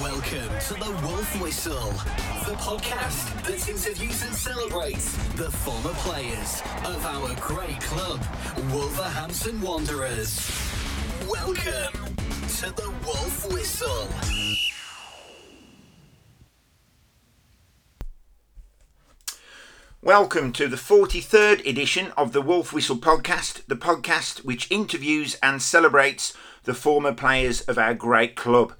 Welcome to the Wolf Whistle, the podcast that interviews and celebrates the former players of our great club, Wolverhampton Wanderers. Welcome to the Wolf Whistle. Welcome to the 43rd edition of the Wolf Whistle podcast, the podcast which interviews and celebrates the former players of our great club.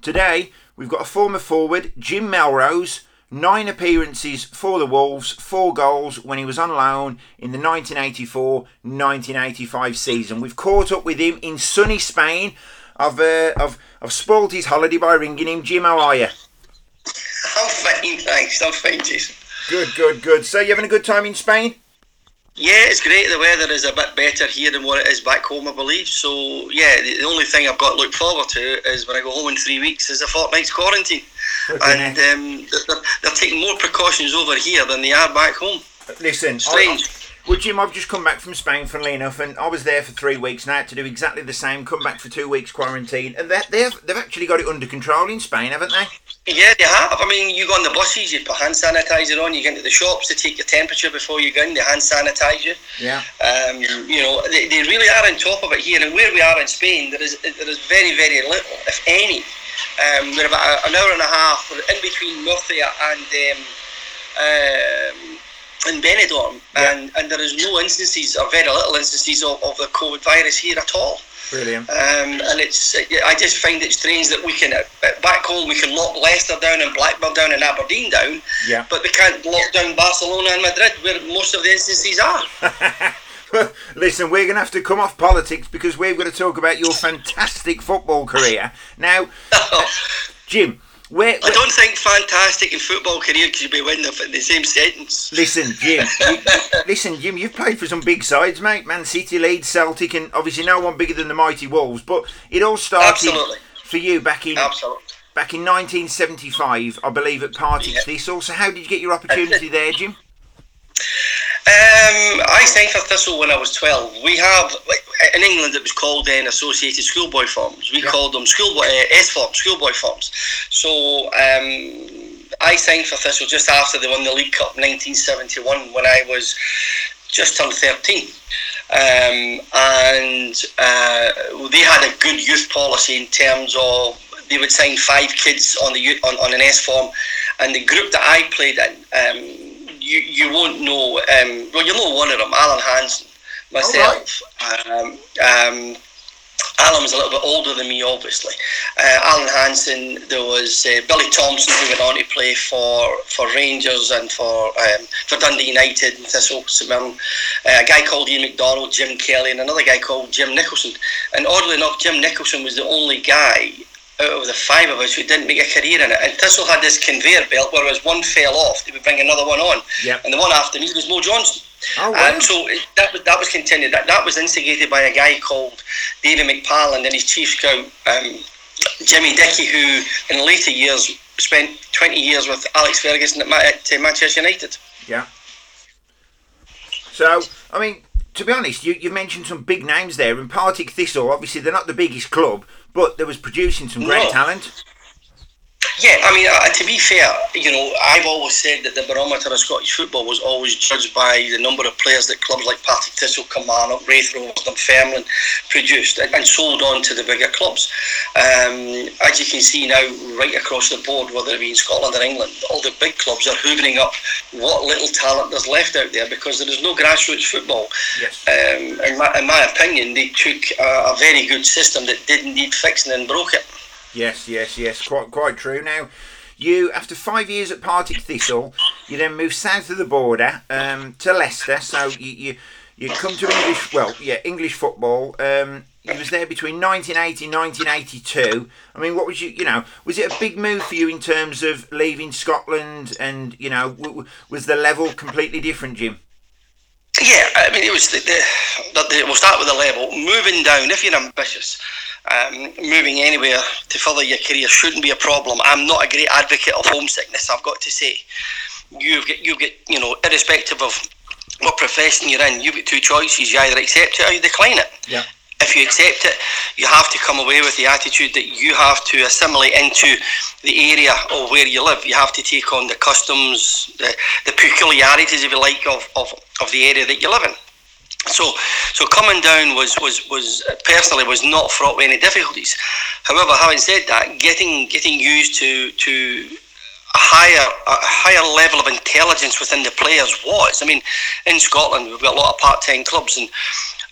Today, we've got a former forward, Jim Melrose, nine appearances for the Wolves, four goals when he was on loan in the 1984 1985 season. We've caught up with him in sunny Spain. I've, uh, I've, I've spoiled his holiday by ringing him. Jim, how are you? I'm fine, thanks. I'm fine, Jason. Good, good, good. So, you having a good time in Spain? Yeah, it's great. The weather is a bit better here than what it is back home, I believe. So, yeah, the, the only thing I've got to look forward to is when I go home in three weeks is a fortnight's quarantine. And um, they're, they're taking more precautions over here than they are back home. Listen, Strange. I- well, Jim, I've just come back from Spain, funnily enough, and I was there for three weeks. And I had to do exactly the same. Come back for two weeks quarantine, and they've they've actually got it under control in Spain, haven't they? Yeah, they have. I mean, you go on the buses, you put hand sanitizer on, you get into the shops to take your temperature before you go in, they hand sanitize you. Yeah. Um, you know, they, they really are on top of it here. And where we are in Spain, there is there is very, very little, if any. Um, we're about an hour and a half. We're in between Murcia and um, um, and Benidorm, Yeah. and, and there is no instances, or very little instances of, of the COVID virus here at all. Brilliant. Um, and it's I just find it strange that we can back home we can lock Leicester down and Blackburn down and Aberdeen down, Yeah. but we can't lock down Barcelona and Madrid where most of the instances are. Listen, we're going to have to come off politics because we've got to talk about your fantastic football career. Now, Jim, where, I don't think fantastic in football career could be in the, in the same sentence. Listen, Jim. you- listen, Jim. You've played for some big sides, mate. Man City, Leeds, Celtic, and obviously no one bigger than the mighty Wolves. But it all started Absolutely. for you back in Absolutely. back in 1975, I believe, at Partick Yeah. Thistle. So how did you get your opportunity there, Jim? Um, I signed for Thistle when I was 12. We have, like, in England, it was called then Associated Schoolboy Firms. We Yeah. called them schoolboy uh, S forms, schoolboy firms. So um, I signed for Thistle just after they won the League Cup 1971 when I was just turned 13. Um, and uh, they had a good youth policy in terms of they would sign five kids on the youth, on, on an S form, and the group that I played in, um, you you won't know. Um, well, you know one of them, Alan Hansen, myself. Um, um, Alan was a little bit older than me, obviously. Uh, Alan Hansen, there was uh, Billy Thompson who went on to play for, for Rangers and for um, for Dundee United and Thistle, St Mirren. Uh, a guy called Ian McDonald, Jim Kelly, and another guy called Jim Nicholson. And oddly enough, Jim Nicholson was the only guy out of the five of us who didn't make a career in it. And Thistle had this conveyor belt where as one fell off, they would bring another one on. Yep. And the one after me was Mo Johnston. Oh, wow. Um, so it, that was that was continued. That that was instigated by a guy called David McParland and his chief scout um, Jimmy Dickey, who in later years spent 20 years with Alex Ferguson at, Ma- at uh, Manchester United. Yeah. So, I mean, to be honest, you, you mentioned some big names there, and Partick Thistle, obviously, they're not the biggest club, but they was producing some great No. talent. Yeah, I mean, uh, to be fair, you know, I've always said that the barometer of Scottish football was always judged by the number of players that clubs like Partick Thistle, Kilmarnock, Raith Rovers, Dunfermline produced and, and sold on to the bigger clubs. Um, as you can see now, right across the board, whether it be in Scotland or England, all the big clubs are hoovering up what little talent there's left out there because there is no grassroots football. Yes. Um, in, my, in my opinion, they took a, a very good system that didn't need fixing and broke it. Yes, yes, yes, quite quite true. Now, you after five years at Partick Thistle, you then move south of the border um, to Leicester. So you, you you come to English, well, yeah, English football. Um, you was there between 1980 and 1982. I mean, what was you, you know, was it a big move for you in terms of leaving Scotland? And you know, w- was the level completely different, Jim? Yeah, I mean, it was the, the, the we'll start with the level. Moving down, if you're ambitious, um, moving anywhere to further your career shouldn't be a problem. I'm not a great advocate of homesickness. I've got to say, you've got you get you know, irrespective of what profession you're in, you've got two choices. You either accept it or you decline it. Yeah. if you accept it, you have to come away with the attitude that you have to assimilate into the area of where you live. You have to take on the customs, the, the peculiarities, if you like, of, of, of the area that you live in. So, so coming down was, was, was personally was not fraught with any difficulties. However, having said that, getting getting used to to a higher a higher level of intelligence within the players was. I mean, in Scotland we've got a lot of part time clubs, and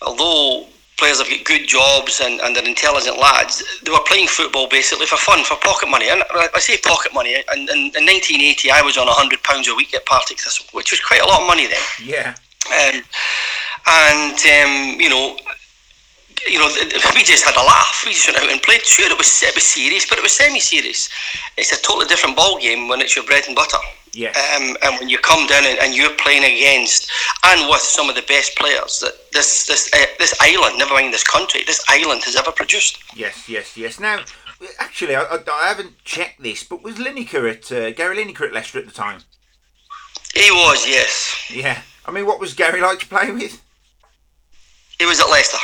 although players have got good jobs and, and they're intelligent lads, they were playing football basically for fun, for pocket money. And I say pocket money. And in, in 1980, I was on hundred pounds a week at Partick Thistle, which was quite a lot of money then. Yeah. Um, and um, you know, you know, we just had a laugh. We just went out and played. Sure, it was it was serious, but it was semi-serious. It's a totally different ball game when it's your bread and butter. Yeah. Um, and when you come down and, and, you're playing against and with some of the best players that this this uh, this island, never mind this country, this island has ever produced. Yes, yes, yes. Now, actually, I, I, I haven't checked this, but was Lineker at uh, Gary Lineker at Leicester at the time? He was, yes. Yeah. I mean, what was Gary like to play with? He was at Leicester.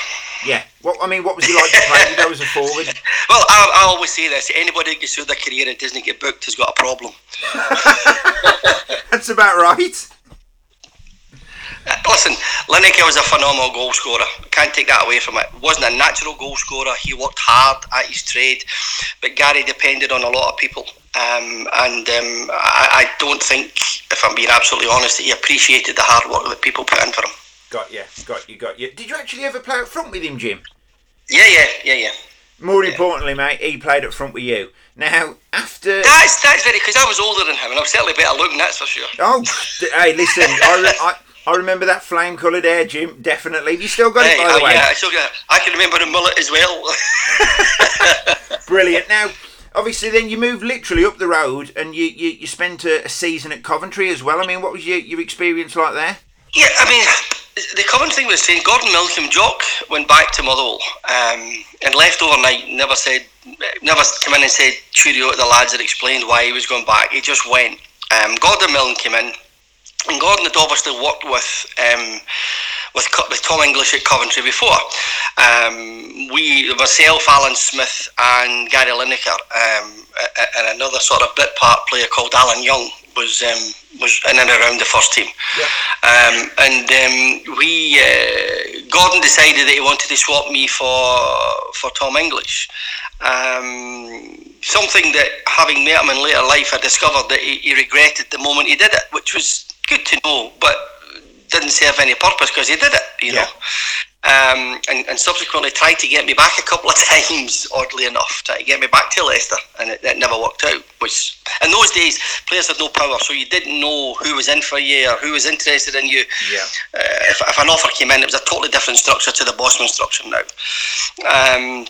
Yeah. What I mean, what was he like to play with? as a forward? Well, I, I always say this: anybody who gets through their career and doesn't get booked has got a problem. That's about right. Uh, listen, Lineker was a phenomenal goal scorer. Can't take that away from it. Wasn't a natural goal scorer. He worked hard at his trade, but Gary depended on a lot of people. Um, and um, I, I, don't think, if I'm being absolutely honest, that he appreciated the hard work that people put in for him. Got you, got you, got you. Did you actually ever play up front with him, Jim? Yeah, yeah, yeah, yeah. More yeah. importantly, mate, he played up front with you. Now, after that's that's very because I was older than him, and I'm certainly better looking. That's for sure. Oh, hey, listen, I, I, I remember that flame coloured hair, Jim. Definitely. Have you still got hey, it, by oh, the way? Yeah, I still got. It. I can remember the mullet as well. Brilliant. Now, obviously, then you moved literally up the road, and you you, you spent a, a season at Coventry as well. I mean, what was your your experience like there? Yeah, I mean, the Coventry thing was saying Gordon Milcombe Jock went back to Motherwell um, and left overnight. Never said, never came in and said cheerio to the lads that explained why he was going back. He just went. Um, Gordon Milne came in and Gordon had obviously worked with um, with, with Tom English at Coventry before. Um, we, myself, Alan Smith, and Gary Lineker, um, and another sort of bit part player called Alan Young was um, was in and around the first team. Yeah. Um, and um, we, uh, Gordon decided that he wanted to swap me for for Tom English. Um, something that, having met him in later life, I discovered that he, he regretted the moment he did it, which was good to know, but didn't serve any purpose because he did it, you yeah. know. Um, and, and, subsequently tried to get me back a couple of times, oddly enough, tried to get me back to Leicester, and it, it, never worked out. Which in those days, players had no power, so you didn't know who was in for you or who was interested in you. Yeah. Uh, if, if, an offer came in, it was a totally different structure to the Bosman structure now. Um,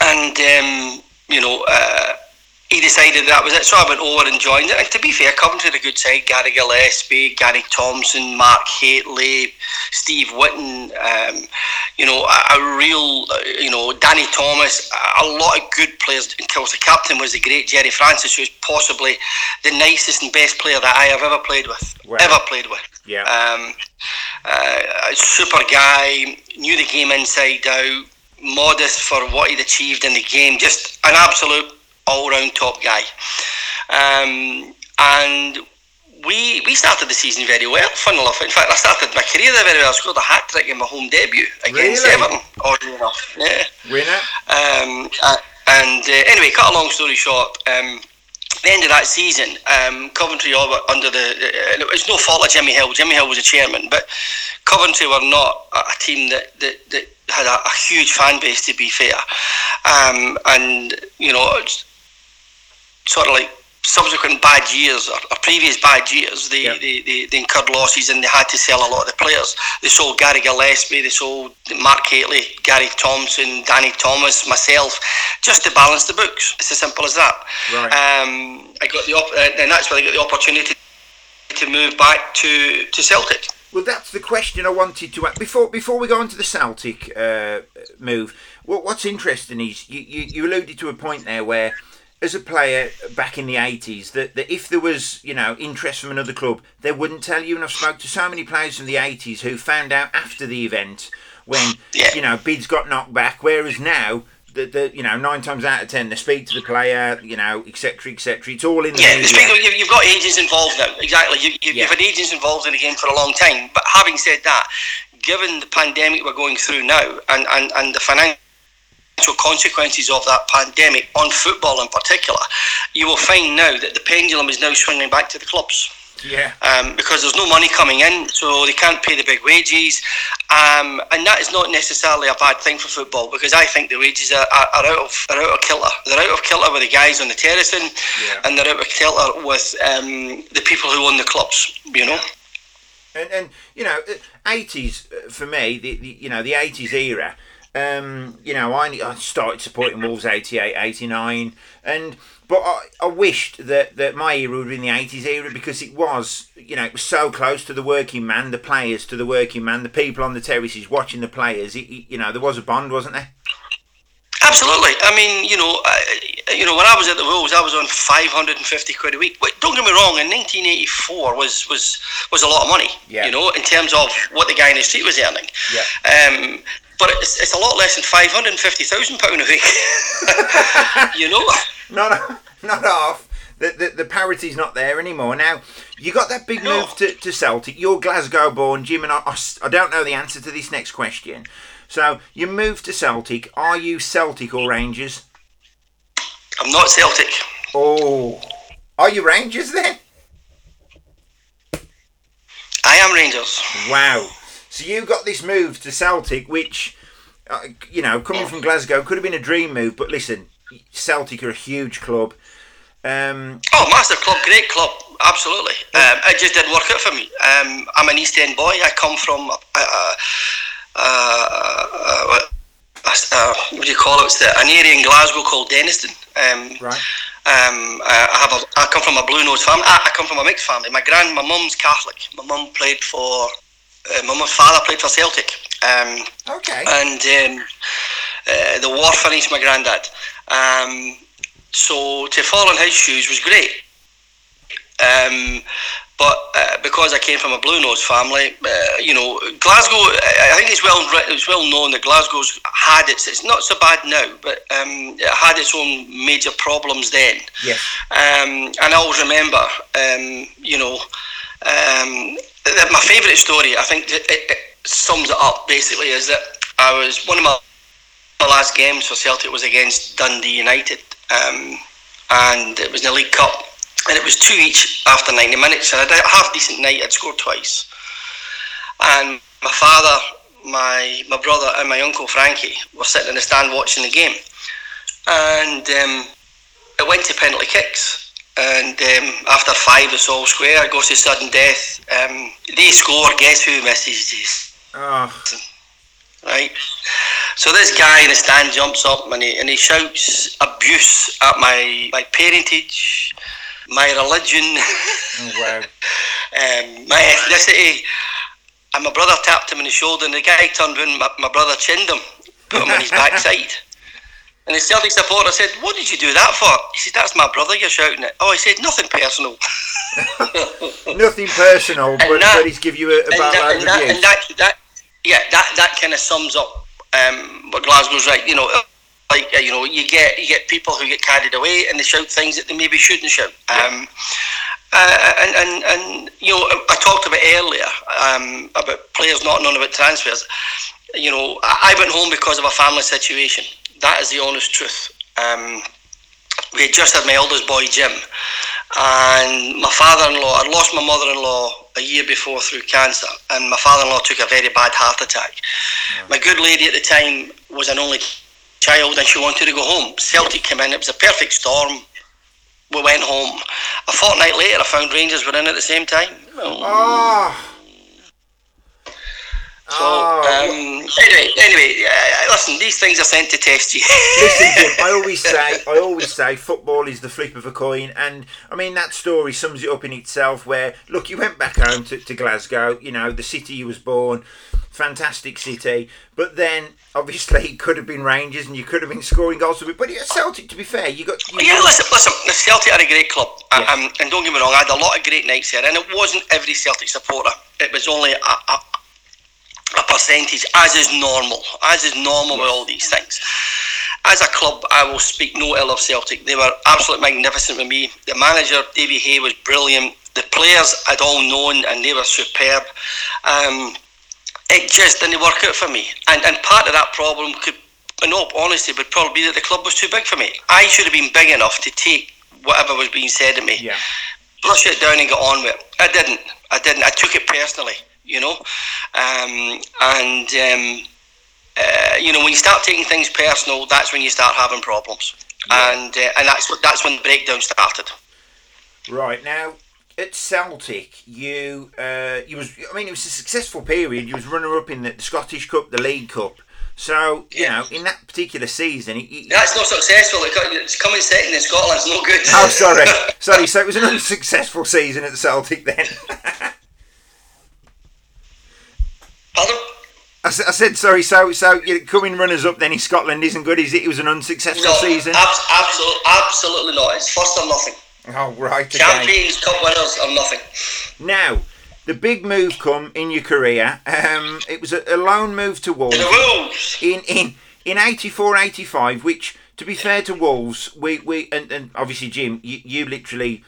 and um, you know. Uh, he decided that was it. So I went over and joined it. And to be fair, Coventry had a good side. Gary Gillespie, Gary Thompson, Mark Hateley, Steve Whitton, um, you know, a, a, real, uh, you know, Danny Thomas, a, lot of good players. Of course, the captain was the great Gerry Francis, who was possibly the nicest and best player that I have ever played with. Wow. Ever played with. Yeah. Um, uh, super guy, knew the game inside out, modest for what he'd achieved in the game, just an absolute all round top guy. Um, and we we started the season very well, fun enough. In fact, I started my career there very well. I scored a hat trick in my home debut against really? Everton, oddly enough. Yeah. Winner. Um, uh, and uh, anyway, cut a long story short, um, the end of that season, um, Coventry were under the. Uh, it's no fault of Jimmy Hill. Jimmy Hill was a chairman, but Coventry were not a team that, that, that had a, a huge fan base, to be fair. Um, and, you know, sort of like subsequent bad years or, or previous bad years, they, yep. they, they, they, incurred losses and they had to sell a lot of the players. They sold Gary Gillespie, they sold Mark Hateley, Gary Thompson, Danny Thomas, myself, just to balance the books. It's as simple as that. Right. Um, I got the op- uh, and that's where I got the opportunity to move back to, to Celtic. Well, that's the question I wanted to ask. Before before we go on to the Celtic uh, move, what, what's interesting is you, you, you alluded to a point there where as a player back in the 80s that, that if there was you know interest from another club they wouldn't tell you and i've spoke to so many players from the 80s who found out after the event when Yeah. you know bids got knocked back. Whereas now, the, the you know nine times out of ten they speak to the player, you know, etc. etc. It's all in the Yeah, media. speaking of, you've, you've got agents involved now. Exactly. You, you, Yeah. You've had agents involved in the game for a long time. But having said that, given the pandemic we're going through now and, and, and the financial consequences of that pandemic on football in particular, you will find now that the pendulum is now swinging back to the clubs. yeah, um, because there's no money coming in, so they can't pay the big wages. Um, and that is not necessarily a bad thing for football because I think the wages are, are, are out of are out of kilter. They're out of kilter with the guys on the terracing, Yeah. and they're out of kilter with um, the people who own the clubs. You know. and and you know, eighties for me, the, the you know the eighties era. Um, you know, I, I started supporting Wolves 88, 89, and but I, I wished that, that my era would have been the 80s era because it was, you know, it was so close to the working man, the players to the working man, the people on the terraces watching the players. It, it- you know, there was a bond, wasn't there? Absolutely. I mean, you know, I, you know, when I was at the Wolves, I was on five hundred and fifty quid a week. But don't get me wrong, in nineteen eighty four was was was a lot of money. Yeah. You know, in terms of what the guy in the street was earning. Yeah. Um, but it's, it's a lot less than five hundred and fifty thousand pound a week. you know. Not not half. The, the, the parity's not there anymore. Now, you got that big No. move to, to Celtic. You're Glasgow born, Jim, and I I don't know the answer to this next question. So, you moved to Celtic. Are you Celtic or Rangers? I'm not Celtic. Oh, are you Rangers then? I am Rangers. Wow. So, you got this move to Celtic, which, uh, you know, coming from Glasgow, could have been a dream move, but listen, Celtic are a huge club. Um, Oh, massive club, great club, absolutely. Um, it just didn't work out for me. Um, I'm an East End boy. I come from, uh, uh, uh, uh, what do you call it? It's the, an area in Glasgow called Dennistoun. Um, right. um, I I have a, I come from a blue nose family. I, I come from a mixed family. My grand, my mum's Catholic. My mum played for, uh, my mum's father played for Celtic. Um, Okay. and um, uh, the war finished my granddad. Um, so to fall in his shoes was great. But uh, because I came from a blue nose family, uh, you know, Glasgow. I think it's well it's well known that Glasgow's had its. It's not so bad now, but um, it had its own major problems then. Yes. Um, and I always remember, um, you know, um, that my favourite story, I think it, it, it sums it up basically, is that I was one of my, my last games for Celtic was against Dundee United, um, and it was in the League Cup, and it was two each after 90 minutes, and I had a half decent night, I'd scored twice. And my father, my my brother, and my uncle Frankie were sitting in the stand watching the game, and um, it went to penalty kicks. And um, after five, it's all square. It goes to sudden death. Um, they score. Guess who misses this? Oh, Right. So this guy in the stand jumps up and he, and he shouts abuse at my my parentage, my religion, oh wow. um, my ethnicity. And my brother tapped him on the shoulder, and the guy turned round. My, my brother chinned him, put him on his backside. And the Celtic supporter said, "What did you do that for?" He said, "That's my brother. You're shouting at." Oh, he said, "Nothing personal." Nothing personal, but, that- but he's give you a, a bad that, and that, and that, that, yeah, that, that kind of sums up um, what Glasgow's like. You know, like uh, you know, you get you get people who get carried away and they shout things that they maybe shouldn't shout. Um, uh, and, and and you know, I talked about earlier um, about players not knowing about transfers. You know, I went home because of a family situation. That is the honest truth. Um, we had just had my eldest boy Jim, and my father-in-law. I'd lost my mother-in-law a year before through cancer, and my father-in-law took a very bad heart attack. My good lady at the time was an only child, and she wanted to go home. Celtic came in; it was a perfect storm. We went home. A fortnight later, I found Rangers were in at the same time. Oh, So Oh, um, anyway, anyway, uh, listen. These things are sent to test you. listen, I always say, I always say, football is the flip of a coin, and I mean that story sums it up in itself. Where look, you went back home to, to Glasgow, you know, the city you was born, fantastic city, but then obviously it could have been Rangers, and you could have been scoring goals with it. But at Celtic, to be fair, you got you Yeah, listen, listen. The Celtic are a great club, Yes. um, and don't get me wrong. I had a lot of great nights here, and it wasn't every Celtic supporter. It was only a, a, a percentage, as is normal, as is normal with all these things. As a club, I will speak no ill of Celtic. They were absolutely magnificent with me. The manager, Davy Hay, was brilliant. The players I'd all known and they were superb. Um, it just didn't work out for me. And, and part of that problem could, in all honesty, would probably be that the club was too big for me. I should have been big enough to take whatever was being said to me, Yeah. brush it down and get on with it. I didn't. I didn't. I took it personally, you know. Um, and um, uh, you know, when you start taking things personal, that's when you start having problems. And uh, and that's what that's when the breakdown started. Right now, at Celtic, you uh, you was I mean it was a successful period. You was runner up in the Scottish Cup, the League Cup. So you Yeah. know, in that particular season, it, it- That's not successful. It's coming second in Scotland's no good. oh sorry, sorry. So it was an unsuccessful season at Celtic then. Pardon? I, I said sorry. So so you coming runners up then in Scotland isn't good, is it? It was an unsuccessful No, season. abs- absolutely, absolutely not. It's first or nothing. Oh right, okay. Champions, Cup winners, or nothing. Now, the big move come in your career. Um, it was a, a loan move to Wolves The Wolves. in in in 84, 85, Which, to be fair to Wolves, we we and, and obviously Jim, you, you literally.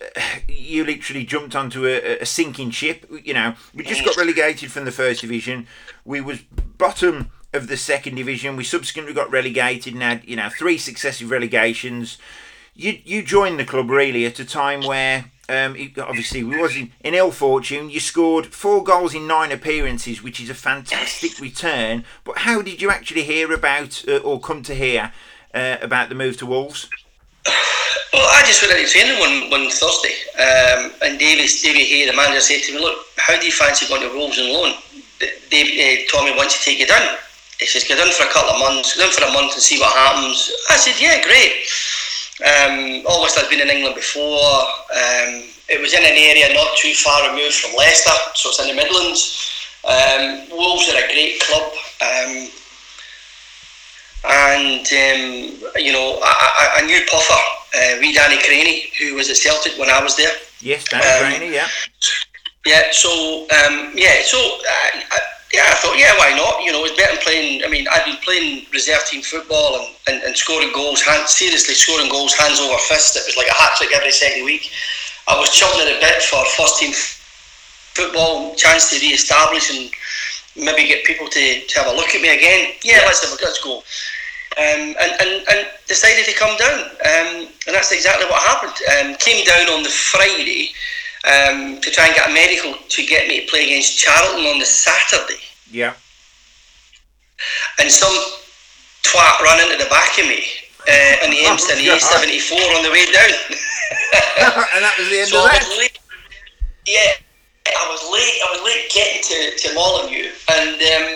uh, You literally jumped onto a, a sinking ship. You know, we just got relegated from the first division. We was bottom of the second division. We subsequently got relegated and had you know three successive relegations you you joined the club really at a time where um, it, obviously we was in, in ill fortune. You scored four goals in nine appearances, which is a fantastic return. But how did you actually hear about uh, or come to hear uh, about the move to Wolves? Well, I just went to training one, one Thursday, um, and Davey, David Hay, the manager, said to me, "Look, how do you fancy going to Wolves on loan?" D- Dave uh, me once to take you down. He says, "Go down for a couple of months, go down for a month and see what happens." I said, "Yeah, great." Um, almost I'd been in England before. Um, it was in an area not too far removed from Leicester, so it's in the Midlands. Um, Wolves are a great club. Um, and um, you know, I, I, I knew Puffer, uh, wee Danny Crainie, who was at Celtic when I was there. Yes, Danny Um, Crainie, yeah. Yeah, so um, yeah, so uh, I, yeah, I thought, yeah, why not? You know, it's better than playing. I mean, I've been playing reserve team football and, and, and scoring goals, hand, seriously scoring goals, hands over fist. It was like a hat trick every second week. I was chomping at a bit for first team football, chance to re-establish and maybe get people to, to have a look at me again. Yeah, Yeah. let's have a let's go. Um, and, and, and decided to come down, um, and that's exactly what happened. Um, came down on the Friday um, to try and get a medical to get me to play against Charlton on the Saturday, Yeah. and some twat ran into the back of me uh, on the Oh, M the God. A74 on the way down. and that was the end so of that. Yeah, I was late. I was late getting to, to Molineux, and um,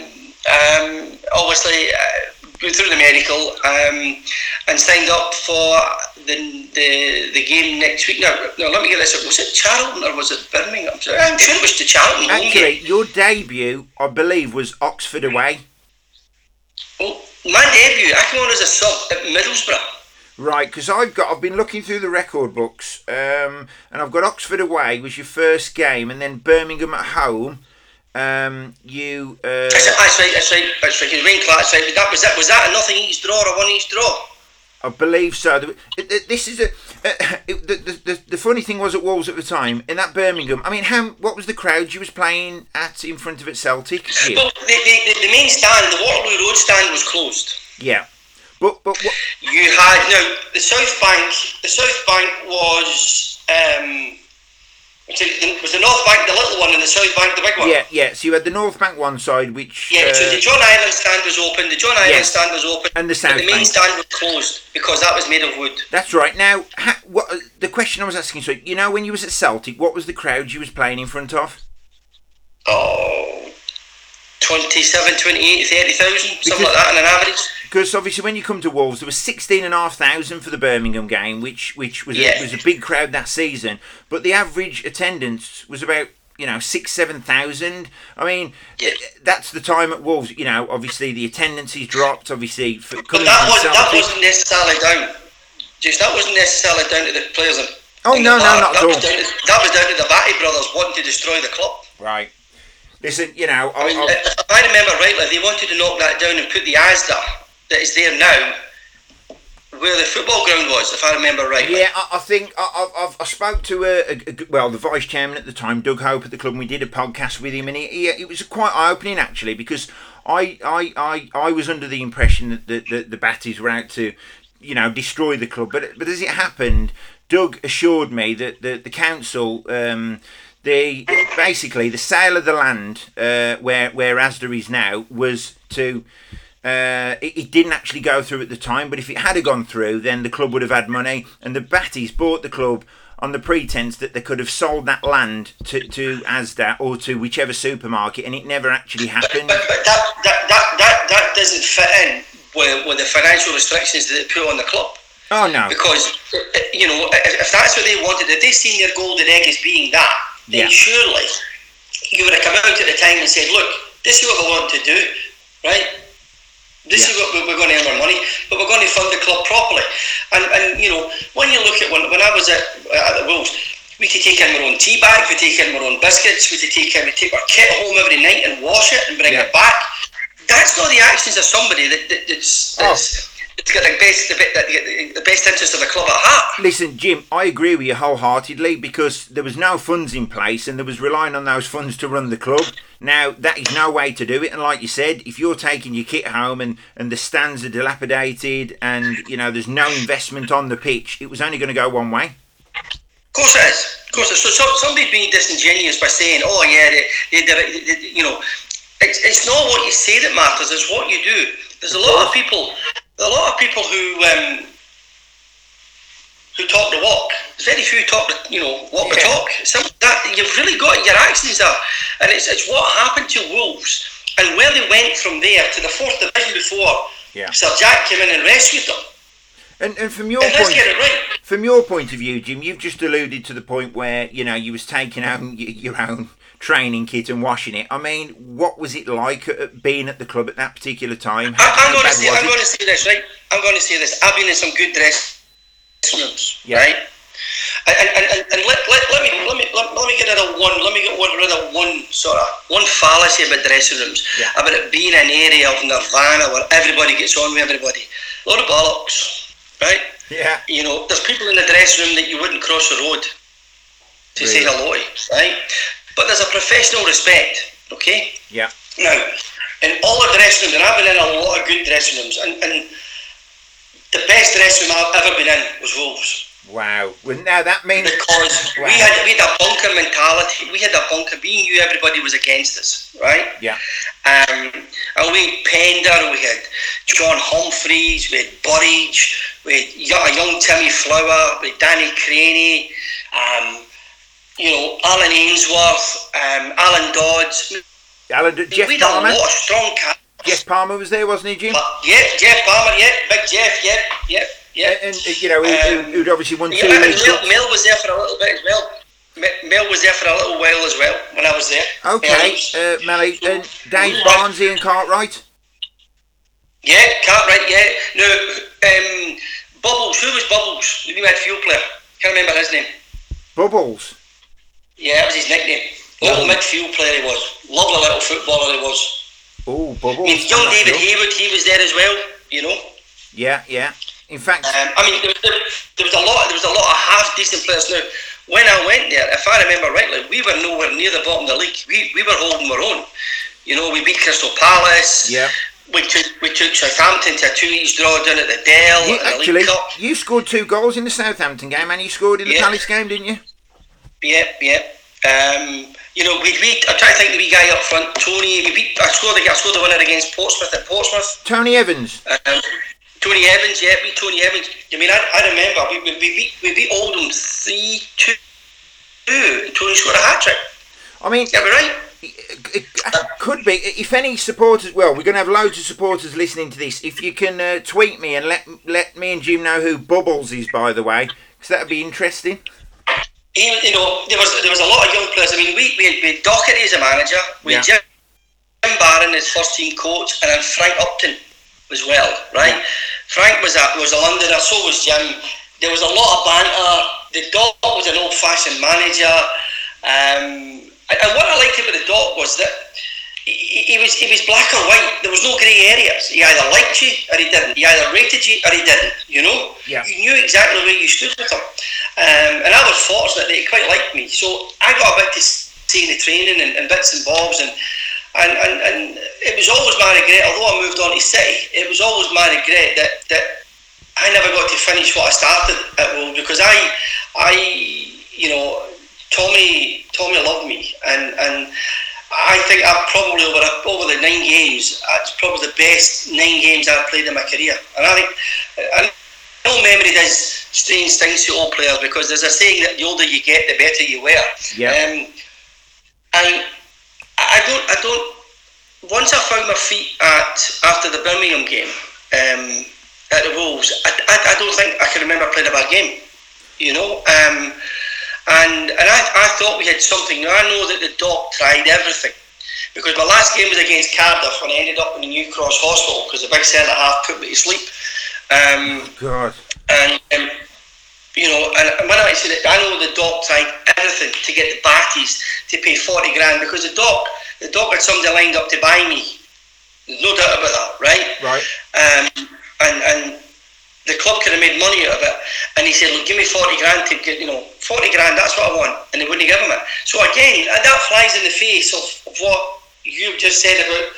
um, obviously uh, through the medical um, and signed up for the, the the game next week. Now, now let me get this. up. Was it Charlton or was it Birmingham? I'm sure it was the Charlton Actually, your debut, I believe, was Oxford away. Well, my debut, I came on as a sub at Middlesbrough. Right, because I've got I've been looking through the record books, um, and I've got Oxford away was your first game, and then Birmingham at home. Um, you uh, That's, right. That's right. That's right. Wayne Clarke. That's right. That was that. Was that a nothing each draw or a one each draw? I believe so. The- it- it- This is a uh, it, the, the, the funny thing was at Wolves at the time in that Birmingham. I mean, how what was the crowd you was playing at in front of at Celtic? Well, the, the, the, the main stand, the Waterloo Road stand, was closed. Yeah, but but what, You had now the South Bank. The South Bank was um, so the- was the North Bank the little one and the South Bank the big one. yeah yeah. So you had the North Bank one side, which Yeah, so uh, the John Ireland stand was open. The John Ireland Yes. stand was open, And the South the main Bank. stand was closed because that was made of wood. That's right. Now, ha, what the question I was asking? So you know, when you was at Celtic, what was the crowd you was playing in front of? Oh, 27, 28, 30,000, something like that on an average. Because obviously, when you come to Wolves, there was sixteen and a half thousand for the Birmingham game, which which was Yeah. a, was a big crowd that season. But the average attendance was about you know six seven thousand. I mean, Yeah. that's the time at Wolves. You know, obviously the attendances dropped. Obviously, for But that was, that wasn't necessarily down. Just that wasn't necessarily down to the players. Oh, no, no, not that at was all. down to, that was down to the Bhatti brothers wanting to destroy the club. Right. Listen, you know, I mean, I, I, if I remember rightly, they wanted to knock that down and put the ASDA that is there now where the football ground was, if I remember right. Yeah, I, I think I, I've, I spoke to a, a, well the vice chairman at the time, Doug Hope at the club, and we did a podcast with him, and he, he, it was quite eye opening actually because I, I, I, I was under the impression that the, the, the Bhattis were out to, you know, destroy the club, but but as it happened, Doug assured me that the the council. Um, the basically the sale of the land uh, where where Asda is now was to uh, it, it didn't actually go through at the time, but if it had gone through, then the club would have had money, and the Bhattis bought the club on the pretense that they could have sold that land to, to Asda or to whichever supermarket, and it never actually happened. But, but that, that, that, that, that doesn't fit in with, with the financial restrictions that they put on the club. Oh no! Because, you know, if, if that's what they wanted, if they seen their golden egg as being that, then Yeah. surely you would have come out at the time and said, look, this is what we want to do, right? This is what we- we're going to earn our money, but we're going to fund the club properly. And, and you know, when you look at when, when I was at, at the Wolves, we could take in our own tea bag, we take in our own biscuits, we could take in, we take our kit home every night and wash it and bring Yeah. it back. That's not the actions of somebody that, that, that's, Oh. that's, that's got the best, the, be- the, the best interest of the club at heart. Listen, Jim, I agree with you wholeheartedly because there was no funds in place and there was relying on those funds to run the club. Now, that is no way to do it. And like you said, if you're taking your kit home and, and the stands are dilapidated and, you know, there's no investment on the pitch, it was only going to go one way. Of course it is. Of course it is. So, so somebody's being disingenuous by saying, "Oh yeah, they, they, they, you know." It's, it's not what you say that matters. It's what you do. There's a lot of people. A lot of people who um, who talk the walk. There's very few talk the you know walk the Yeah. talk. Some that you've really got your actions are, and it's it's what happened to Wolves and where they went from there to the fourth division before. Yeah. Sir Jack came in and rescued them. And, and from your And point, right. from your point of view, Jim, you've just alluded to the point where you know you was taking home your own training kit and washing it. I mean, what was it like being at the club at that particular time? I, I'm going to say, I'm going to say this, right? I'm going to say this. I've been in some good dress Yeah. right? And, and, and, and let, let, let me let me let, let me get rid of one. Let me get rid of one sort of one fallacy about dressing rooms Yeah. about it being an area of nirvana where everybody gets on with everybody. A lot of bollocks, right? Yeah. You know, there's people in the dressing room that you wouldn't cross the road to say hello to, right? But there's a professional respect, okay? Yeah. Now, in all the dressing rooms, and I've been in a lot of good dressing rooms, and, and the best dressing room I've ever been in was Wolves. Wow. Well, now that means Because Wow. we had we had a bunker mentality. We had a bunker. We knew everybody was against us, right? yeah, Um, and we had Pender, we had John Humphreys, we had Burridge, we had yo- a young Timmy Flower, we had Danny Crainie, um, you know, Alan Ainscow, um, Alan Dodds. Alan, Geoff we had a lot of strong cats. Geoff Palmer was there, wasn't he, Jim? Yeah, Geoff Palmer, yeah, Big Jeff, yeah, yeah, yeah. And, and, you know, who- Um, who'd obviously won two Yeah, and league Mel. Mel was there for a little bit as well. Me- Mel was there for a little while as well when I was there. Okay, Um, uh, Melly, and Dave Barnsley and Cartwright. Yeah, Cartwright, yeah. No, um, Bubbles, who was Bubbles? The new midfield player. Can't remember his name. Bubbles. Yeah, that was his nickname. Little midfield player he was. Lovely little footballer he was. Oh, I Bubbles. mean, young I'm David. Haywood, he was there as well, you know. Yeah, yeah. In fact, Um, I mean, there, there, there was a lot. There was a lot of half decent players. Now, when I went there, if I remember rightly, we were nowhere near the bottom of the league. We, we were holding our own. You know, we beat Crystal Palace. yeah. We took we took Southampton to a two each draw down at the Dell You, the actually, you scored two goals in the Southampton game, and you scored in the Yeah. Palace game, didn't you? Yep, yep. Um, you know, we beat. I'm trying to think the wee guy up front, Tony. We beat. I scored. the- I scored the winner against Portsmouth at Portsmouth. Tony Evans. Um, Tony Evans, yeah, beat Tony Evans. I mean, I, I remember we, we, we beat we beat Oldham three two. And Tony scored a hat trick. I mean, Yeah, right. it, it could be. If any supporters, well, we're going to have loads of supporters listening to this. If you can uh, tweet me and let let me and Jim know who Bubbles is, by the way, because that'd be interesting. He, you know, there was there was a lot of young players. I mean, we we had, we had Docherty as a manager. We had Yeah. Jim Barron as first team coach, and then Frank Upton as well. Right. Yeah. Frank was a was a Londoner. So was Jim. There was a lot of banter. The dog was an old fashioned manager. Um, And, and what I liked about the doc was that he, he was he was black or white. There was no grey areas. He either liked you or he didn't. He either rated you or he didn't. You know. Yeah. You knew exactly where you stood with him. Um, and I was fortunate that he quite liked me. So I got a bit to see the training and, and bits and bobs and. And, and, and it was always my regret, although I moved on to City, it was always my regret that, that I never got to finish what I started at Wolves because I, I, you know, Tommy, Tommy loved me, and and I think I've probably over over the nine games, it's probably the best nine games I've played in my career, and I think. And, no memory does strange things to all players because there's a saying that the older you get, the better you wear. Yeah. Um, and I don't, I don't. Once I found my feet at after the Birmingham game um, at the Wolves, I, I, I, don't think I can remember playing a bad game. You know, um, and and I, I thought we had something. Now I know that the doc tried everything because my last game was against Cardiff when I ended up in the New Cross Hospital because the big centre half put me to sleep. Um, God. And um, you know, and when I said it, I know the doc tried everything to get the Bhattis to pay forty grand because the doc, the doc had somebody lined up to buy me. There's no doubt about that, right? Right. Um, and and the club could have made money out of it. And he said, look, give me 40 grand to get, you know, 40 grand, that's what I want. And they wouldn't give him it. So again, that flies in the face of, what you just said about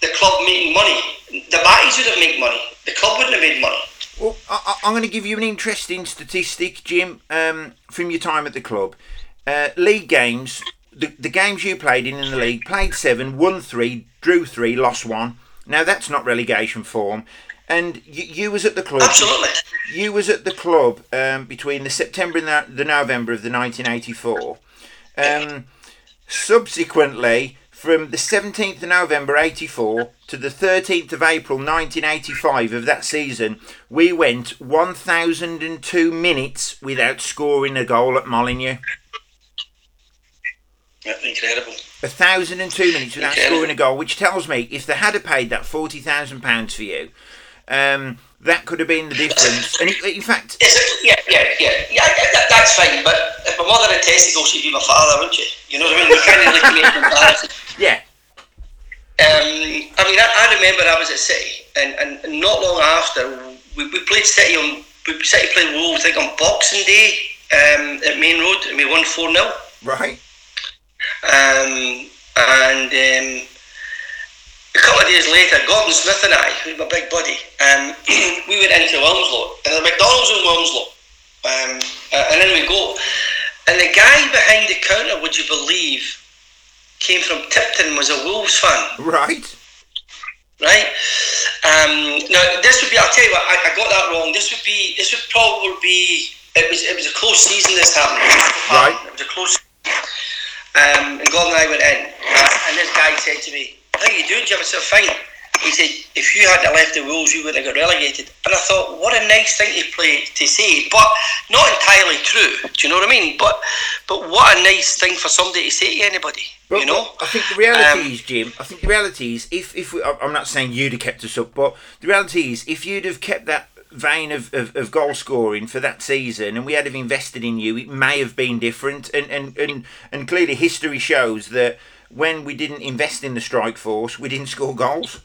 the club making money. The Bhattis would have made money. The club wouldn't have made money. Well, I, am going to give you an interesting statistic, Jim, um, from your time at the club. Uh, league games, the, the games you played in in the league, played seven, won three, drew three, lost one. Now that's not relegation form. And you, you was at the club. Absolutely. You was at the club um, between the September and the, the November of the 1984. Um, subsequently, from the 17th of November 84 to the 13th of April 1985 of that season, we went 1,002 minutes without scoring a goal at Molineux. That's incredible. A thousand and two minutes without Incredible. scoring a goal, which tells me if they had paid that forty thousand pounds for you, um, that could have been the difference. And in fact, it? Yeah, yeah, yeah, yeah. That, that's fine. But if my mother had testicles, she'd be my father, wouldn't she? You know what I mean? Really make comparisons. yeah, Um, I mean, I, I remember I was at City, and, and not long after, we, we played City on we City played Wolves, I think on Boxing Day um, at Maine Road, and we won four 0 right. um, And um, a couple of days later, Gordon Smith and I, who's my big buddy, um, we went into Wilmslow, and the McDonald's in Wilmslow, um, uh, and then we go, and the guy behind the counter, would you believe, came from Tipton, was a Wolves fan Right. right? Um, now this would be. I'll tell you what. I, I got that wrong. This would be. This would probably be. It was. It was a close season. This happened. Right. It was a close. Um, and Gordon and I went in, uh, and this guy said to me, "How you doing, Jim?" I said, "Fine." He said, "If you hadn't left the Wolves, you wouldn't have got relegated." And I thought, what a nice thing to play to say, but not entirely true. Do you know what I mean? But but what a nice thing for somebody to say to anybody. But, you know. I think the reality Um, is, Jim. I think the reality is, if if we, I'm not saying you'd have kept us up, but the reality is, if you'd have kept that vein of, of, of goal scoring for that season, and we had have invested in you, it may have been different. And and and, and clearly, history shows that when we didn't invest in the strike force, we didn't score goals.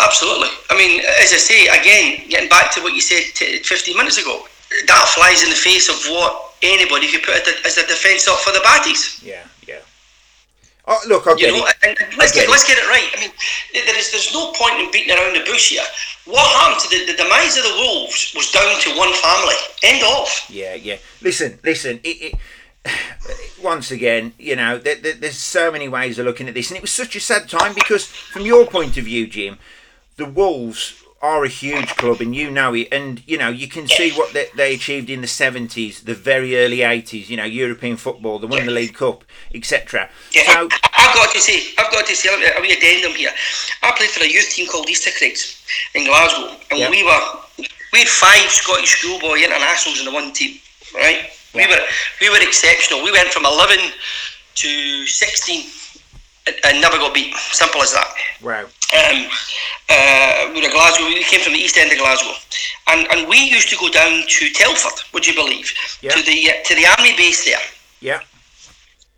Absolutely. I mean, as I say, again, getting back to what you said t- 15 minutes ago, that flies in the face of what anybody could put as a defence up for the Bhattis. Yeah, yeah. Oh, look, I You get know, it. and, and let's, get get, let's get it right. I mean, there is, there's no point in beating around the bush here. What happened to the, the demise of the Wolves was down to one family. End of. Yeah, yeah. Listen, listen. It, it, once again, you know, there, there, there's so many ways of looking at this, and it was such a sad time because, from your point of view, Jim, the Wolves are a huge club, and you know it. And you know, you can see what they, they achieved in the seventies, the very early eighties. You know, European football, they won the League Cup, etc. Yeah, So, I've got to say, I've got to say, a wee addendum here. I played for a youth team called Easter Craigs in Glasgow, and Yeah. we were we had five Scottish schoolboy internationals in the one team, right? We were we were exceptional. We went from eleven to sixteen and, and never got beat. Simple as that. wow. Um, uh, we were Glasgow. We came from the east end of Glasgow, and and we used to go down to Telford. Would you believe? Yeah. To the uh, to the army base there Yeah.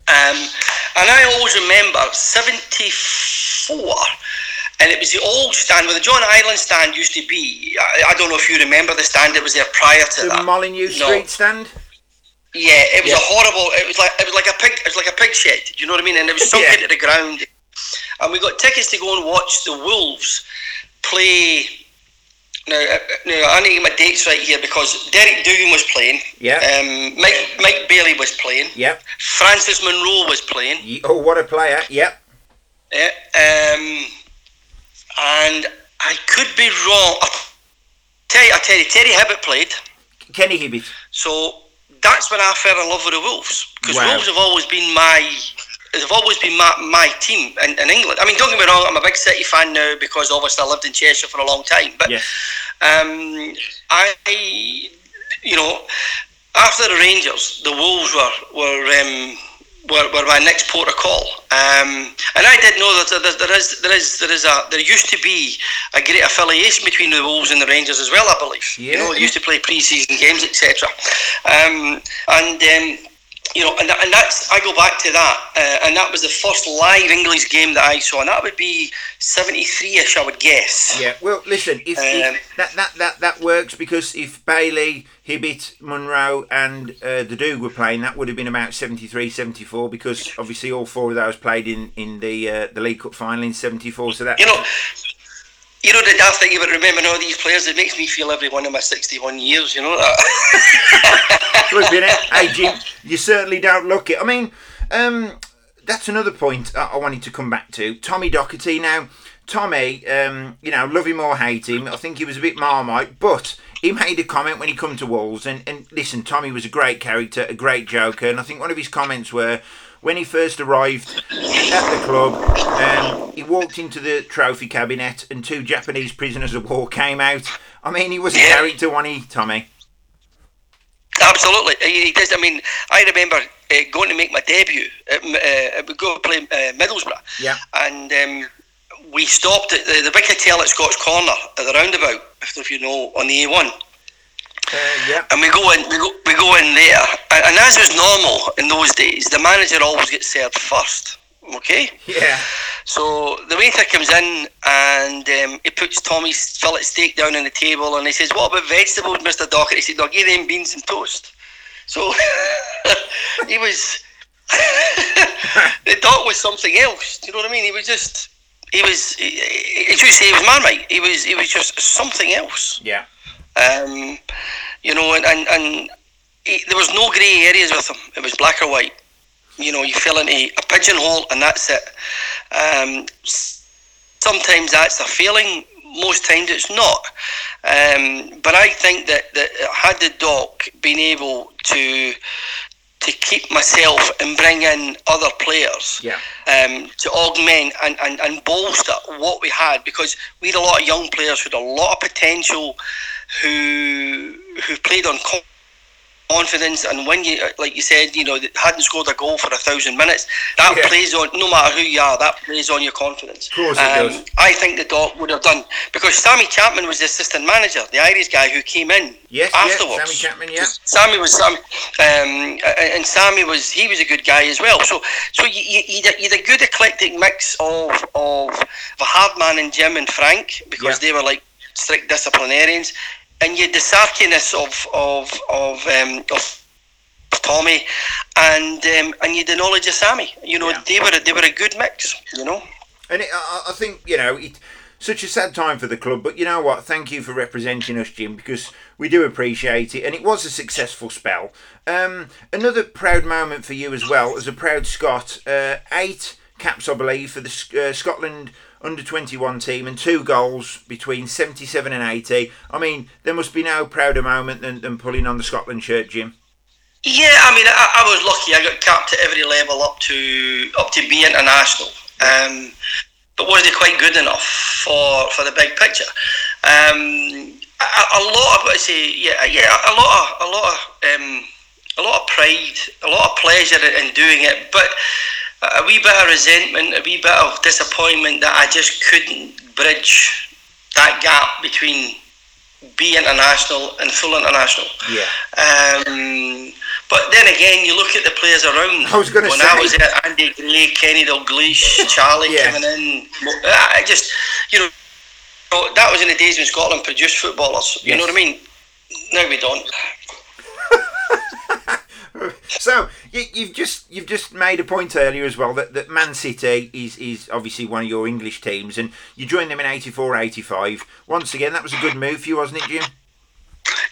Um, and I always remember 74, and it was the old stand where the John Ireland stand used to be. I, I don't know if you remember the stand that was there prior to The that. Molineux No. Street stand. Yeah, it was Yeah. a horrible. It was like it was like a pig. It was like a pig shed. Do you know what I mean? And it was sunk Yeah. into the ground. And we got tickets to go and watch the Wolves play. Now, uh, now I need my dates right here because Derek Dougan was playing. Yeah. Um, Mike Mike Bailey was playing. Yeah. Francis Munro was playing. Oh, what a player. Yep. Yeah. Um, and I could be wrong. Tell you, I tell you, Terry Hibbitt played. Kenny Hibbitt. So that's when I fell in love with the Wolves because Wow. Wolves have always been my they've always been my, my team in, in England. I mean, don't get me wrong, I'm a big City fan now because obviously I lived in Cheshire for a long time. But Yes. um, I, you know, after the Rangers, the Wolves were were um, were, were my next port of call. Um, and I did know that there, there is there is there is a there used to be a great affiliation between the Wolves and the Rangers as well. I believe. You know, they used to play pre-season games, etc. Um, and um, you know, and, and that's I go back to that, uh, and that was the first live English game that I saw, and that would be '73ish, I would guess. Yeah. Well, listen. If, Um, if that, that that that works because if Bailey, Hibbitt, Munro, and uh, the Doog were playing, that would have been about 73, 74 because obviously all four of those played in in the uh, the League Cup final in '74. So that You know, you know the daft thing about remembering all these players. It makes me feel every one of my 61 years. You know that. it. Hey Jim, you certainly don't look it. I mean, um, that's another point I, wanted to come back to. Tommy Docherty. Now, Tommy, um, you know, love him or hate him, I think he was a bit marmite, but he made a comment when he come to Wolves, and, and listen, Tommy was a great character, a great joker, and I think one of his comments were. When he first arrived at the club, um, he walked into the trophy cabinet and two Japanese prisoners of war came out. I mean, he was a character, wasn't he, Tommy? Absolutely, he, he does. I mean, I remember uh, going to make my debut. Uh, we go play uh, Middlesbrough, Yeah. and um, we stopped at the, the big hotel at Scotch Corner at the roundabout. If you know, on the A1. Uh, yeah. and we go in, we go, we go in there, and, and as was normal in those days, the manager always gets served first. Okay, Yeah. so the waiter comes in and um, he puts Tommy's fillet steak down on the table, and he says, "What about vegetables, Mister Docherty?" He said, "I'll give them beans and toast." So he was. the doc was something else. Do you know what I mean? He was just. He was. As you say, he was Marmite. He was. He was just something else. Yeah. Um, you know, and and, and he, there was no grey areas with him. It was black or white. You know, you fell into a pigeonhole, and that's it. Um, sometimes that's a failing. Most times it's not. Um, but I think that, that had the doc been able to to keep myself and bring in other players Yeah. um, to augment and, and, and bolster what we had because we had a lot of young players with a lot of potential who who played on confidence and when you like you said you know hadn't scored a goal for a thousand minutes that Yeah. plays on no matter who you are that plays on your confidence Of course it um, does. I think the doc would have done because Sammy Chapman was the assistant manager the Irish guy who came in Yes, yes, afterwards Sammy Chapman, yeah. Sammy was Sam, um, and Sammy was he was a good guy as well. So so you you you had a- you had a good eclectic mix of of a hard man in Jim and Frank because Yeah. they were like strict disciplinarians, and you had the sarkiness of of of um, of Tommy, and um, and you had the knowledge of Sammy. You know Yeah. they were a, they were a good mix. You know. And it, I, I think you know it. Such a sad time for the club, but you know what? Thank you for representing us, Jim, because we do appreciate it, and it was a successful spell. Um, another proud moment for you as well, as a proud Scot. Uh, eight caps, I believe, for the uh, Scotland under twenty one team, and two goals between seventy seven and eighty. I mean, there must be no prouder moment than, than pulling on the Scotland shirt, Jim. Yeah, I mean, I, I was lucky. I got capped at every level up to up to B international, um, but wasn't quite good enough for for the big picture. Um, a, a lot of I say, yeah, yeah, a lot of a lot of um, a lot of pride, a lot of pleasure in doing it, but a wee bit of resentment, a wee bit of disappointment that I just couldn't bridge that gap between B international and full international. Yeah. Um, But then again, you look at the players around. I was going to say. when. I was at Andy Gray, Kenny Dalglish, Charlie Yeah. coming in. I just, you know, that was in the days when Scotland produced footballers. You Yes. know what I mean? Now we don't. So you, you've just you've just made a point earlier as well that, that Man City is, is obviously one of your English teams, and you joined them in 84, 85. Once again, that was a good move for you, wasn't it, Jim?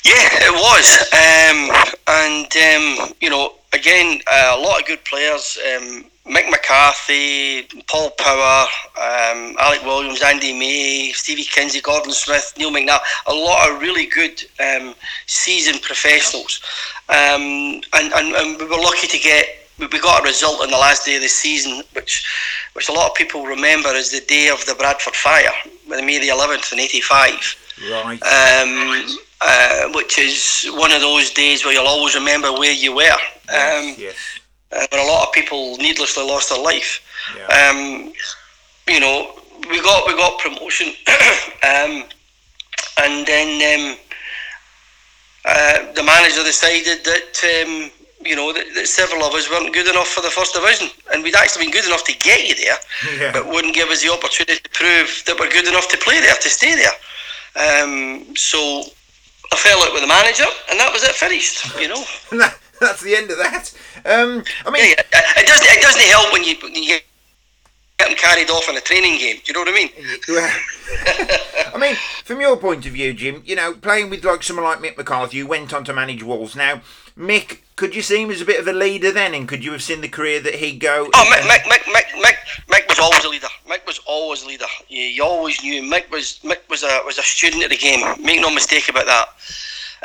Yeah, it was. Um, and, um, you know, again, uh, a lot of good players. Um, Mick McCarthy, Paul Power, um, Alec Williams, Andy May, Stevie Kinsey, Gordon Smith, Neil McNab. A lot of really good um, seasoned professionals. Um, and, and, and we were lucky to get we got a result on the last day of the season, which which a lot of people remember as the day of the Bradford Fire, May the 11th in 85 Right. um, uh, which is one of those days where you'll always remember where you were. Um, yes. Uh, when a lot of people needlessly lost their life. Yeah. Um, you know, we got we got promotion, um, and then um, uh, the manager decided that. Um, you know that, that several of us weren't good enough for the first division, and we'd actually been good enough to get you there, Yeah. but wouldn't give us the opportunity to prove that we're good enough to play there, to stay there. Um, so I fell out with the manager, and that was it. Finished. You know. That- that's the end of that. Um, I mean, Yeah, yeah. It doesn't. It doesn't help when you, when you get them carried off in a training game. Do you know what I mean? I mean, from your point of view, Jim, you know, playing with like someone like Mick McCarthy, who went on to manage Wolves. Now, Mick, could you see him as a bit of a leader then, and could you have seen the career that he'd go? Oh, Mick, Mick, Mick, Mick, Mick, Mick was always a leader. Mick was always a leader. You, you always knew Mick was Mick was a was a student of the game. Make no mistake about that.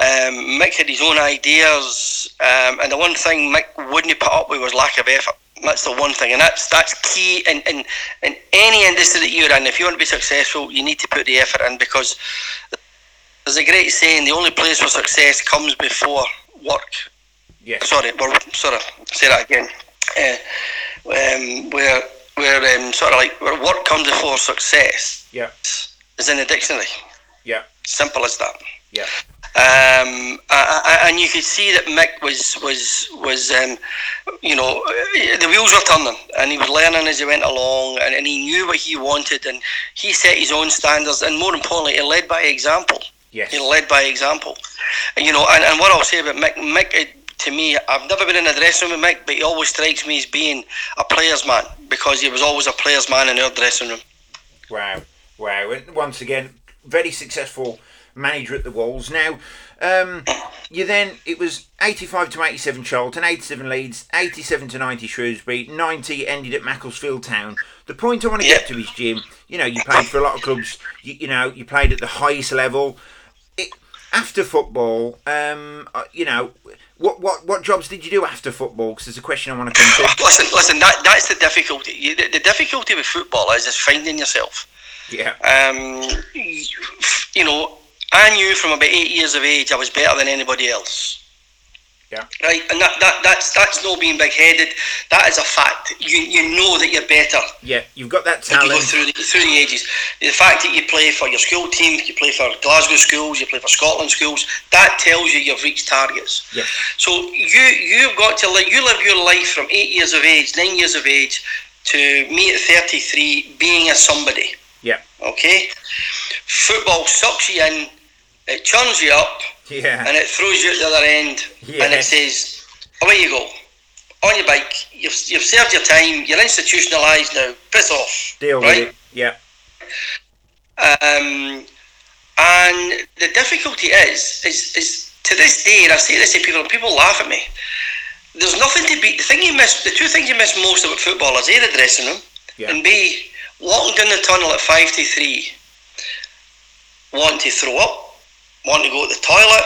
Um, Mick had his own ideas, um, and the one thing Mick wouldn't put up with was lack of effort. That's the one thing, and that's that's key in, in, in any industry that you're in. If you want to be successful, you need to put the effort in because there's a great saying: the only place for success comes before work. Yes. Sorry, we're, sorry, say that again. Uh, um, where where um, sort of like where work comes before success Yeah. is in the dictionary. Yeah. Simple as that. Yeah. Um, and you could see that Mick was was was um, you know the wheels were turning, and he was learning as he went along, and, and he knew what he wanted, and he set his own standards, and more importantly, he led by example. Yes. He led by example. You know, and, and what I'll say about Mick, Mick, eh, to me, I've never been in a dressing room with Mick, but he always strikes me as being a player's man because he was always a player's man in our dressing room. Wow, wow! And once again, very successful manager at the Wolves. Now, um, you then it was eighty-five to eighty-seven Charlton, eighty-seven Leeds, eighty-seven to ninety Shrewsbury, ninety ended at Macclesfield Town. The point I want to get to is Jim. You know, you played for a lot of clubs. You, you know, you played at the highest level. It, after football, um, uh, you know, what what what jobs did you do after football? Because there's a question I want to come to. Listen, listen, that, that's the difficulty. You, the, the difficulty with football is, is finding yourself. Yeah, Um, you know, I knew from about eight years of age I was better than anybody else. Yeah. Right, and that, that that's that's not being big headed. That is a fact. You you know that you're better yeah, you've got that as you go talent. through the, through the ages. The fact that you play for your school team, you play for Glasgow schools, you play for Scotland schools, that tells you you've reached targets. Yes. So you you've got to live. You live your life from eight years of age, nine years of age, to me at thirty three, being a somebody. Yeah, Okay, football sucks you in, it churns you up, yeah, and it throws you at the other end, and it says, "Away you go, on your bike. You've, you've served your time. You're institutionalised now. Piss off." deal right? with it. Yeah, Um, and the difficulty is, is, is to this day, and I say this to people, and people laugh at me. There's nothing to beat. The thing you miss, the two things you miss most about football is a the dressing room, Yeah. and b walking down the tunnel at five to three, wanting to throw up, wanting to go to the toilet,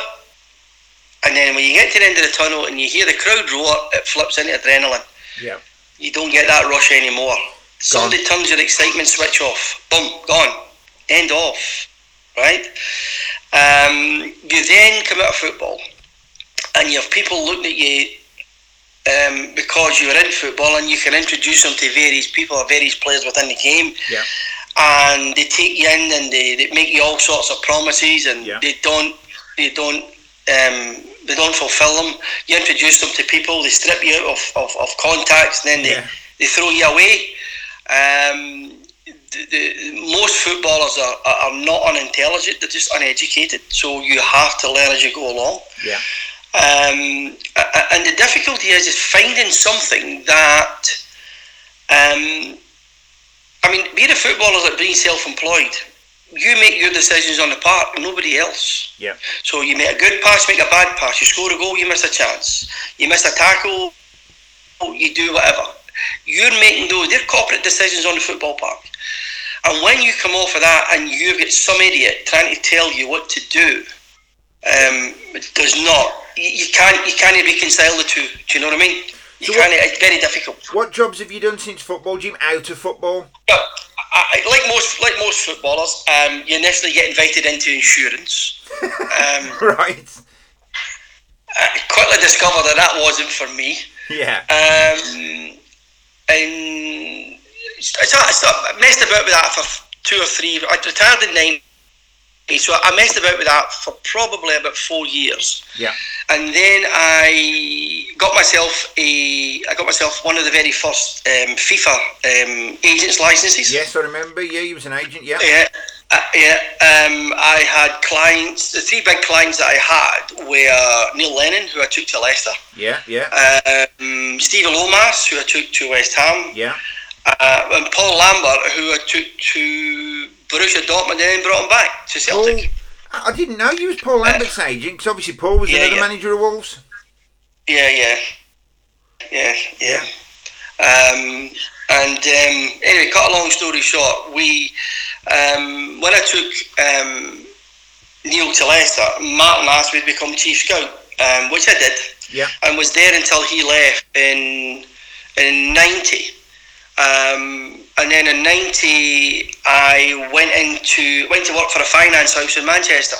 and then when you get to the end of the tunnel and you hear the crowd roar, it flips into adrenaline. yeah, You don't get that rush anymore. Somebody turns your excitement switch off. Boom, gone. End off. Right? Um, you then come out of football and you have people looking at you um, because you're in football and you can introduce them to various people or various players within the game. yeah, And they take you in and they, they make you all sorts of promises and Yeah. they don't they don't um, they don't fulfil them. You introduce them to people, they strip you out of, of, of contacts, and then they, Yeah. they throw you away. Um, the, the, most footballers are, are not unintelligent; they're just uneducated. So you have to learn as you go along. Yeah. Um, and the difficulty is is finding something that, um, I mean, being a footballer is like being self-employed, you make your decisions on the park, nobody else. Yeah. So you make a good pass, make a bad pass. You score a goal, you miss a chance. You miss a tackle, you do whatever. You're making those. They're corporate decisions on the football park. And when you come off of that and you get some idiot trying to tell you what to do, um, does not. You, you can't. You can't reconcile the two. Do you know what I mean? You So what-. It's very difficult. What jobs have you done since football, Jim? Out of football? But I, I- like most like most footballers, um, you initially get invited into insurance. Um, Right. I quickly discovered that that wasn't for me. Yeah. Um, and I, I, messed about with that for two or three. I retired in '90, so I messed about with that for probably about four years. Yeah. And then I got myself a, I got myself one of the very first um, FIFA um, agents licenses. Yes, I remember. Yeah, you was an agent. Yeah. Yeah, uh, yeah. Um, I had clients. The three big clients that I had were Neil Lennon, who I took to Leicester, Yeah. Yeah. um, Steve Lomas, who I took to West Ham, Yeah. uh, and Paul Lambert, who I took to Borussia Dortmund and then brought him back to Celtic. I I didn't know you was Paul Lambert's agent because obviously Paul was Yeah, another yeah. manager of Wolves. Yeah, yeah, yeah, yeah. Um, and um, anyway, cut a long story short, we um, when I took um, Neil to Leicester, Martin asked me to become chief scout, um, which I did, Yeah. and was there until he left in in ninety. Um, and then in ninety, I went into went to work for a finance house in Manchester.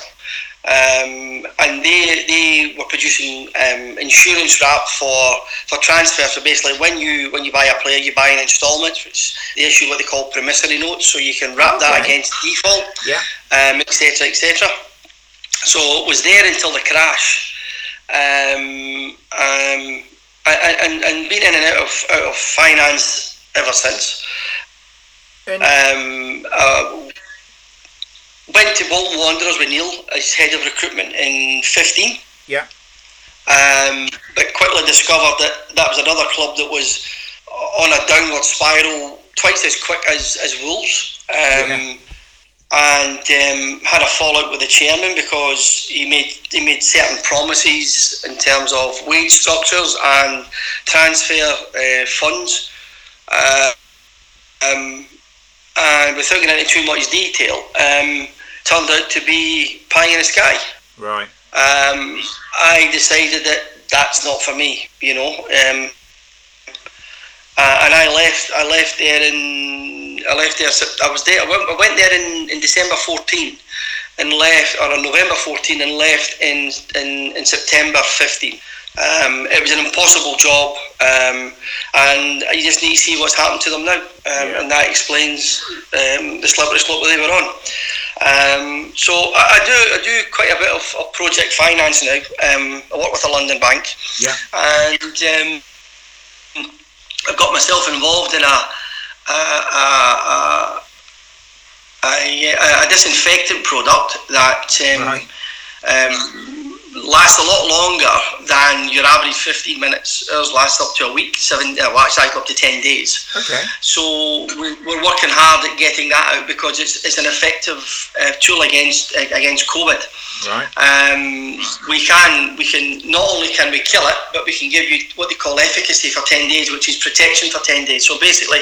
Um, and they they were producing um, insurance wrap for for transfer. So basically, when you when you buy a player, you buy an instalment, which they issue what they call promissory notes, so you can wrap that against default, Yeah. um, etc. etc. So it was there until the crash, um, um, and, and and been in and out of out of finance ever since. Um, uh, went to Bolton Wanderers with Neil as head of recruitment in 15. Yeah. Um, but quickly discovered that that was another club that was on a downward spiral twice as quick as, as Wolves. Um, Yeah. And um, had a fallout with the chairman because he made he made certain promises in terms of wage structures and transfer uh, funds. Uh, um, and without getting into too much detail, um, turned out to be pie in the sky. right. Um, I decided that that's not for me, you know. Um, uh, and I left. I left there in. I left there. I was there. I went, I went there in, in December 14, and left, or on November 14, and left in in, in September 15. Um, it was an impossible job, um, and you just need to see what's happened to them now, um, Yeah. and that explains um, the slippery slope that they were on. Um, so I, I do I do quite a bit of, of project finance now. Um, I work with a London bank, Yeah. and um, I got myself involved in a a, a, a, a, a disinfectant product that um, Right. um, lasts a lot longer than your average 15 minutes. Ours lasts up to a week, seven, uh, well, actually up to 10 days. Okay. So we- we're working hard at getting that out because it's, it's an effective uh, tool against against COVID. Right. Um, we can we can not only can we kill it, but we can give you what they call efficacy for ten days, which is protection for ten days. So basically,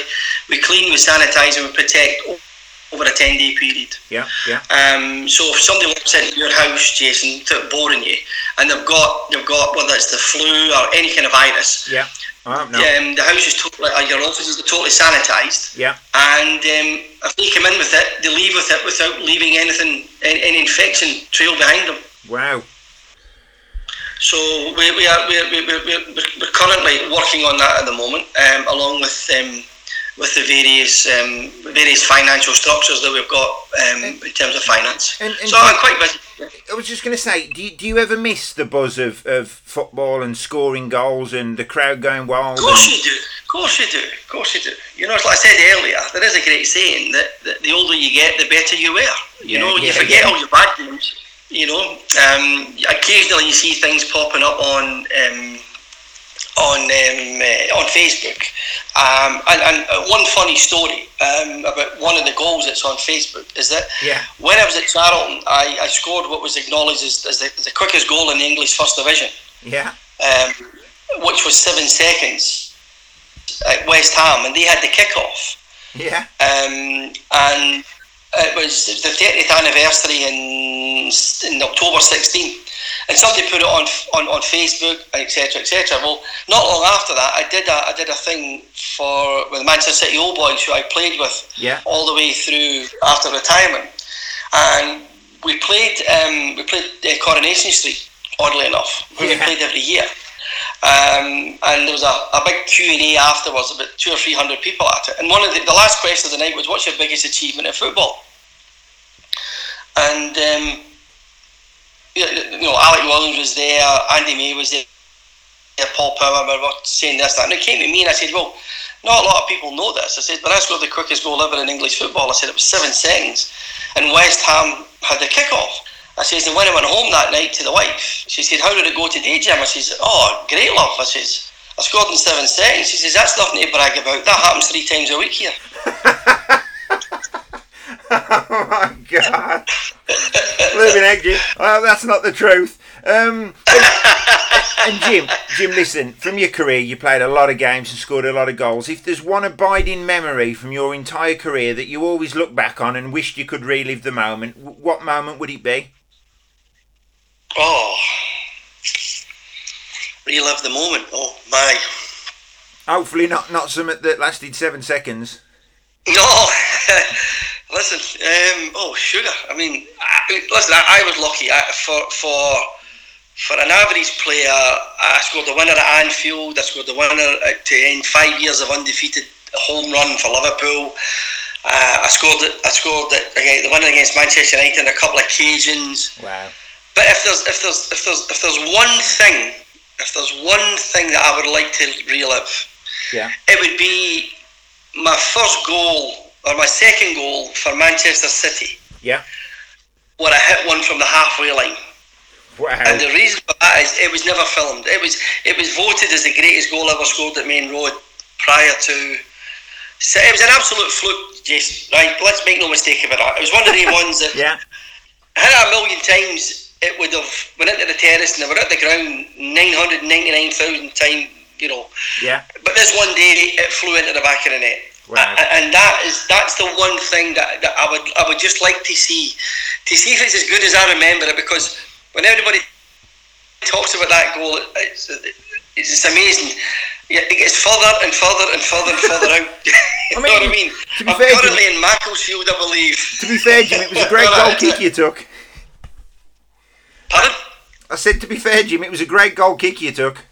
we clean, we sanitize, and we protect over a ten day period. Yeah. Yeah. Um, so if somebody walks into your house, Jason, to boring you, and they've got they've got whether it's the flu or any kind of virus, Yeah. Oh, no. um, the house is totally, uh, your office is totally sanitised, Yeah. and um, if they come in with it, they leave with it without leaving anything, any, any infection trail behind them. Wow. So we, we are we, we, we, we're, we're currently working on that at the moment, um, along with um, with the various um, various financial structures that we've got um, in terms of finance. And- and- so I'm quite busy. I was just going to say, do you, do you ever miss the buzz of, of football and scoring goals and the crowd going wild? Of course and- you do. Of course you do. Of course you do. You know, like I said earlier, there is a great saying that, that the older you get, the better you wear. You Yeah, know, you forget yeah. all your bad games. You know, um, occasionally you see things popping up on um, on um, uh, on Facebook. Um, and, and uh, one funny story um, about one of the goals that's on Facebook is that Yeah. when I was at Charlton, I, I scored what was acknowledged as, as the, the quickest goal in the English First Division Yeah. um, which was seven seconds at West Ham, and they had the kick-off. Yeah. Um, and it was, the 30th anniversary in, in October 16. And somebody put it on on, on Facebook, etc., etc. Well, not long after that, I did a I did a thing for with the Manchester City Old Boys, who I played with Yeah. all the way through after retirement, and we played um, we played uh, Coronation Street. Oddly enough, where we Yeah. played every year. Um, and there was a, a big Q and A afterwards, about two or three hundred people at it. And one of the, the last question of the night was, "What's your biggest achievement in football?" And um, you know, Alec Williams was there, Andy May was there, Paul Power were saying this, that. And it came to me and I said, well, not a lot of people know this. I said, but I scored the quickest goal ever in English football. I said, it was seven seconds. And West Ham had the kick-off. I says, and when I went home that night to the wife, she said, how did it go today, Jim? I says, oh, great, love. I says, I scored in seven seconds. She says, that's nothing to brag about. That happens three times a week here. oh my God. Living Well, that's not the truth. Um, and, and Jim, Jim, listen. From your career, you played a lot of games and scored a lot of goals. If there's one abiding memory from your entire career that you always look back on and wished you could relive the moment, what moment would it be? Oh, relive the moment. Oh, my. Hopefully, not not something that lasted seven seconds. No, listen. Um, oh, sugar. I mean, I, listen. I, I was lucky. I, for for for an average player, I scored the winner at Anfield. I scored the winner at, to end five years of undefeated home run for Liverpool. Uh, I scored it. I scored again, the winner against Manchester United on a couple of occasions. Wow. But if there's if there's if there's if there's one thing, if there's one thing that I would like to relive, Yeah. it would be my first goal or my second goal for Manchester City, Yeah. where I hit one from the halfway line. Wow. And the reason for that is it was never filmed. It was it was voted as the greatest goal ever scored at Maine Road prior to. So it was an absolute fluke, Jason. Right, let's make no mistake about that. It was one of the ones that Yeah. had it a million times, it would have went into the terrace and they were at the ground nine hundred ninety nine thousand times. You know, Yeah. but this one day it flew into the back of the net. Wow. And that is that's the one thing that, that I would I would just like to see to see if it's as good as I remember it because when everybody talks about that goal it's it's, it's amazing. Yeah, it gets further and further and further and further out. you know what I mean? to be I'm fair, Jimmy- currently in Macclesfield, I believe. To be fair, Jim, it was a great goal kick you took. Pardon? I said, to be fair, Jim, it was a great goal kick you took.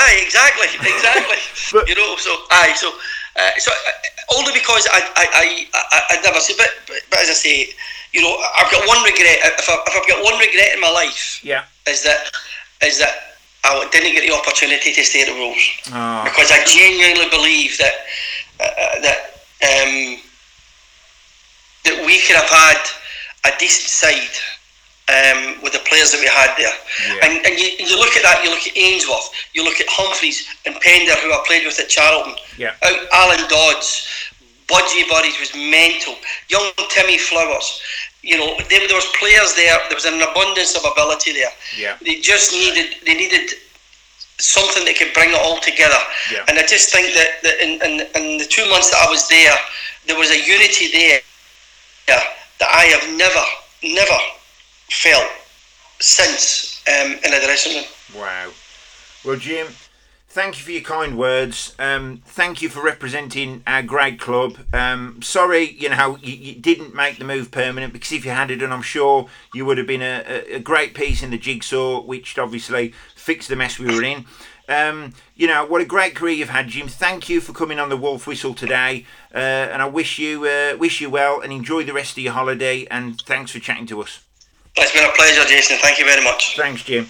Aye, exactly, exactly. But- you know, so aye, so uh, so uh, only because I I I I never say, but, but but as I say, you know, I've got one regret. If, I, if I've got one regret in my life, Yeah. is that is that I didn't get the opportunity to stay at the Wolves Oh, because I genuinely believe that uh, uh, that um, that we could have had a decent side um, with the players that we had there. Yeah. And, and you, you look at that, you look at Ainscow, you look at Humphreys and Pender, who I played with at Charlton. Yeah. Out Alan Dodds, Budgie Buddies was mental. Young Timmy Flowers. You know, there, there was players there. There was an abundance of ability there. Yeah. They just needed. They needed something that could bring it all together. Yeah. And I just think that, that in, in, in the two months that I was there, there was a unity there that I have never, never felt since um, in a dressing room. Wow. Well, Jim, thank you for your kind words. Um, thank you for representing our great club. Um, sorry, you know, you, you didn't make the move permanent because if you had it done, I'm sure you would have been a, a, a great piece in the jigsaw, which obviously fixed the mess we were in. Um, you know what a great career you've had, Jim. Thank you for coming on the Wolf Whistle today, uh, and I wish you uh, wish you well and enjoy the rest of your holiday. And thanks for chatting to us. It's been a pleasure, Jason. Thank you very much. Thanks, Jim.